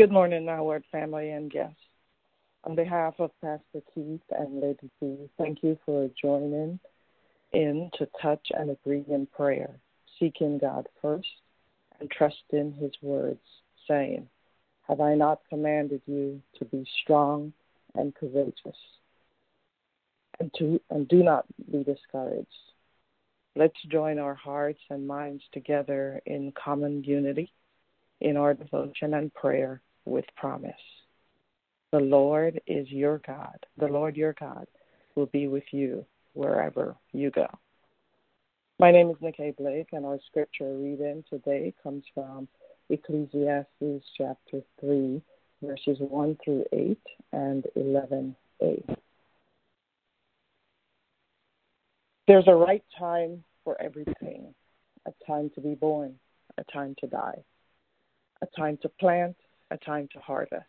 Good morning, Now Word family and guests. On behalf of Pastor Keith and Lady P, thank you for joining in to touch and agree in prayer, seeking God first and trusting His words, saying, Have I not commanded you to be strong and courageous? And, to, and do not be discouraged. Let's join our hearts and minds together in common unity in our devotion and prayer with promise. The Lord is your God. The Lord your God will be with you wherever you go. My name is Nikkei Blake, and our scripture reading today comes from Ecclesiastes chapter 3, verses 1 through 8 and 11a. There's a right time for everything a time to be born, a time to die, a time to plant, a time to harvest,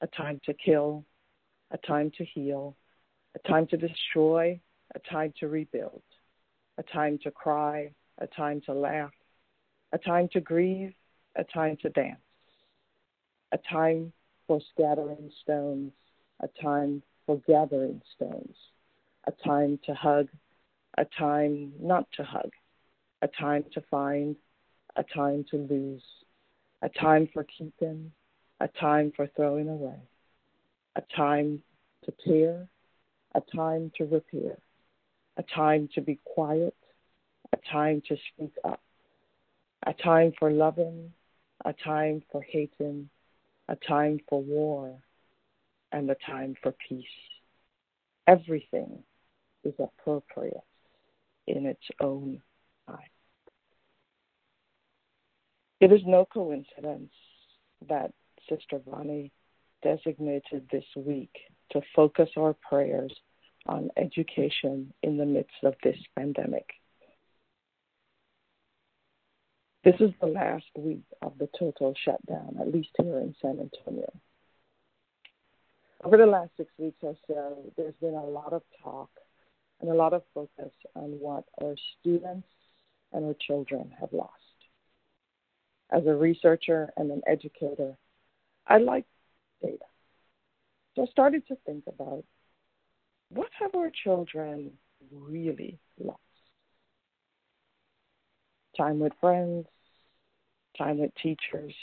a time to kill, a time to heal, a time to destroy, a time to rebuild, a time to cry, a time to laugh, a time to grieve, a time to dance, a time for scattering stones, a time for gathering stones, a time to hug, a time not to hug, a time to find, a time to lose, a time for keeping, a time for throwing away, a time to tear, a time to repair, a time to be quiet, a time to speak up, a time for loving, a time for hating, a time for war, and a time for peace. Everything is appropriate in its own time. It is no coincidence that Sister Bonnie designated this week to focus our prayers on education in the midst of this pandemic. This is the last week of the total shutdown, at least here in San Antonio. Over the last six weeks or so, there's been a lot of talk and a lot of focus on what our students and our children have lost. As a researcher and an educator, I like data. So I started to think about what have our children really lost? Time with friends, time with teachers,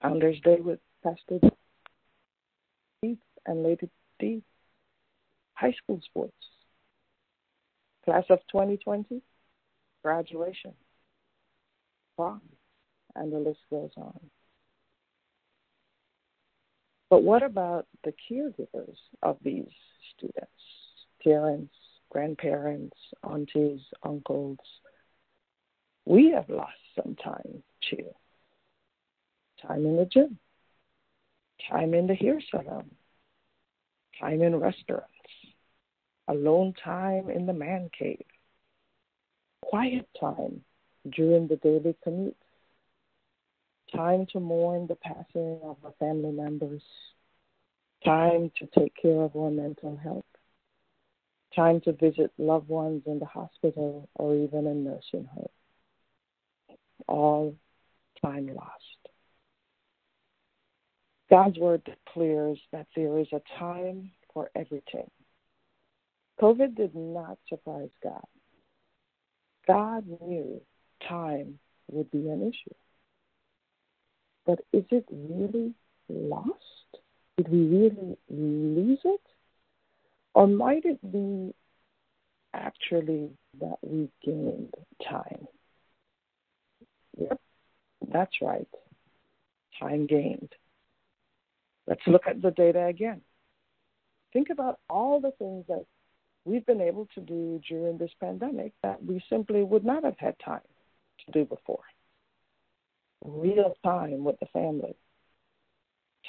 Founders Day with Pastor Keith and Lady D, high school sports, class of 2020, graduation, prom, and the list goes on. But what about the caregivers of these students? Parents, grandparents, aunties, uncles. We have lost some time too. Time in the gym, time in the hair salon, time in restaurants, alone time in the man cave, quiet time during the daily commute, time to mourn the passing of our family members, time to take care of our mental health, time to visit loved ones in the hospital or even in nursing home. All time lost. God's word declares that there is a time for everything. COVID did not surprise God. God knew time would be an issue. But is it really lost? Did we really lose it? Or might it be actually that we gained time? Yep, that's right. Time gained. Let's look at the data again. Think about all the things that we've been able to do during this pandemic that we simply would not have had time to do before real time with the family.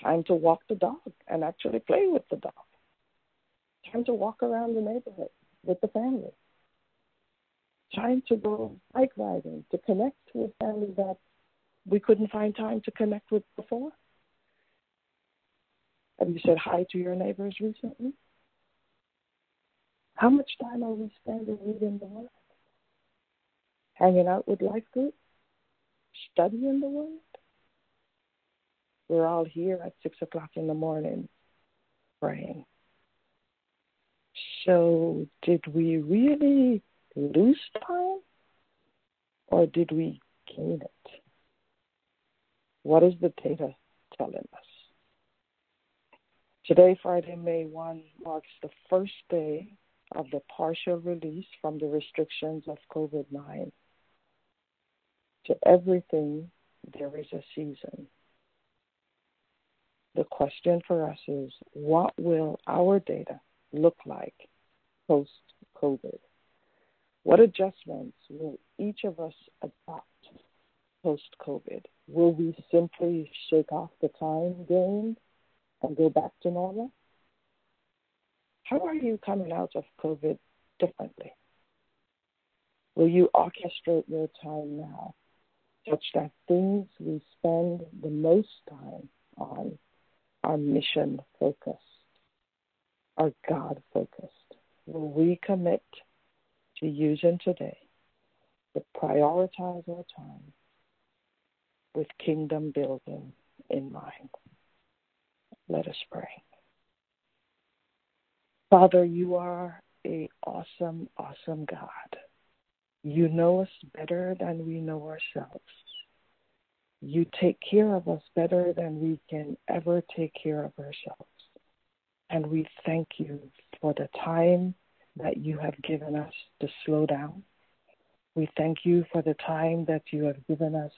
Time to walk the dog and actually play with the dog. Time to walk around the neighborhood with the family. Time to go bike riding, to connect with family that we couldn't find time to connect with before. Have you said hi to your neighbors recently? How much time are we spending reading the? Hanging out with life group? Studying the Word? We're all here at 6 o'clock in the morning praying. So, did we really lose time or did we gain it? What is the data telling us? Today, Friday, May 1, marks the first day of the partial release from the restrictions of COVID 9. To everything, there is a season. The question for us is what will our data look like post COVID? What adjustments will each of us adopt post COVID? Will we simply shake off the time gained and go back to normal? How are you coming out of COVID differently? Will you orchestrate your time now such that things we spend the most time on are mission focused, are God focused? Will we commit to using today to prioritize our time with kingdom building in mind? Let us pray. Father, you are a awesome, awesome God. You know us better than we know ourselves. You take care of us better than we can ever take care of ourselves. And we thank you for the time that you have given us to slow down. We thank you for the time that you have given us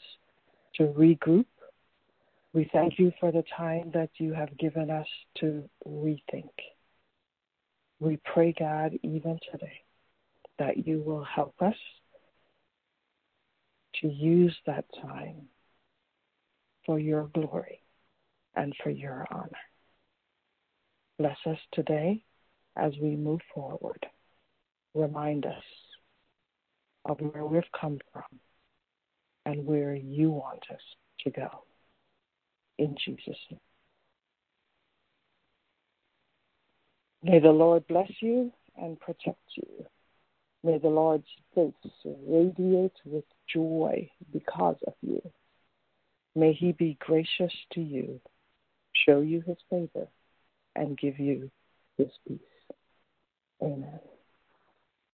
to regroup. We thank you for the time that you have given us to rethink. We pray, God, even today, that you will help us to use that time for your glory and for your honor. Bless us today as we move forward. Remind us of where we've come from and where you want us to go. In Jesus' name. May the Lord bless you and protect you. May the Lord's face radiate with joy because of you. May he be gracious to you, show you his favor, and give you his peace. Amen.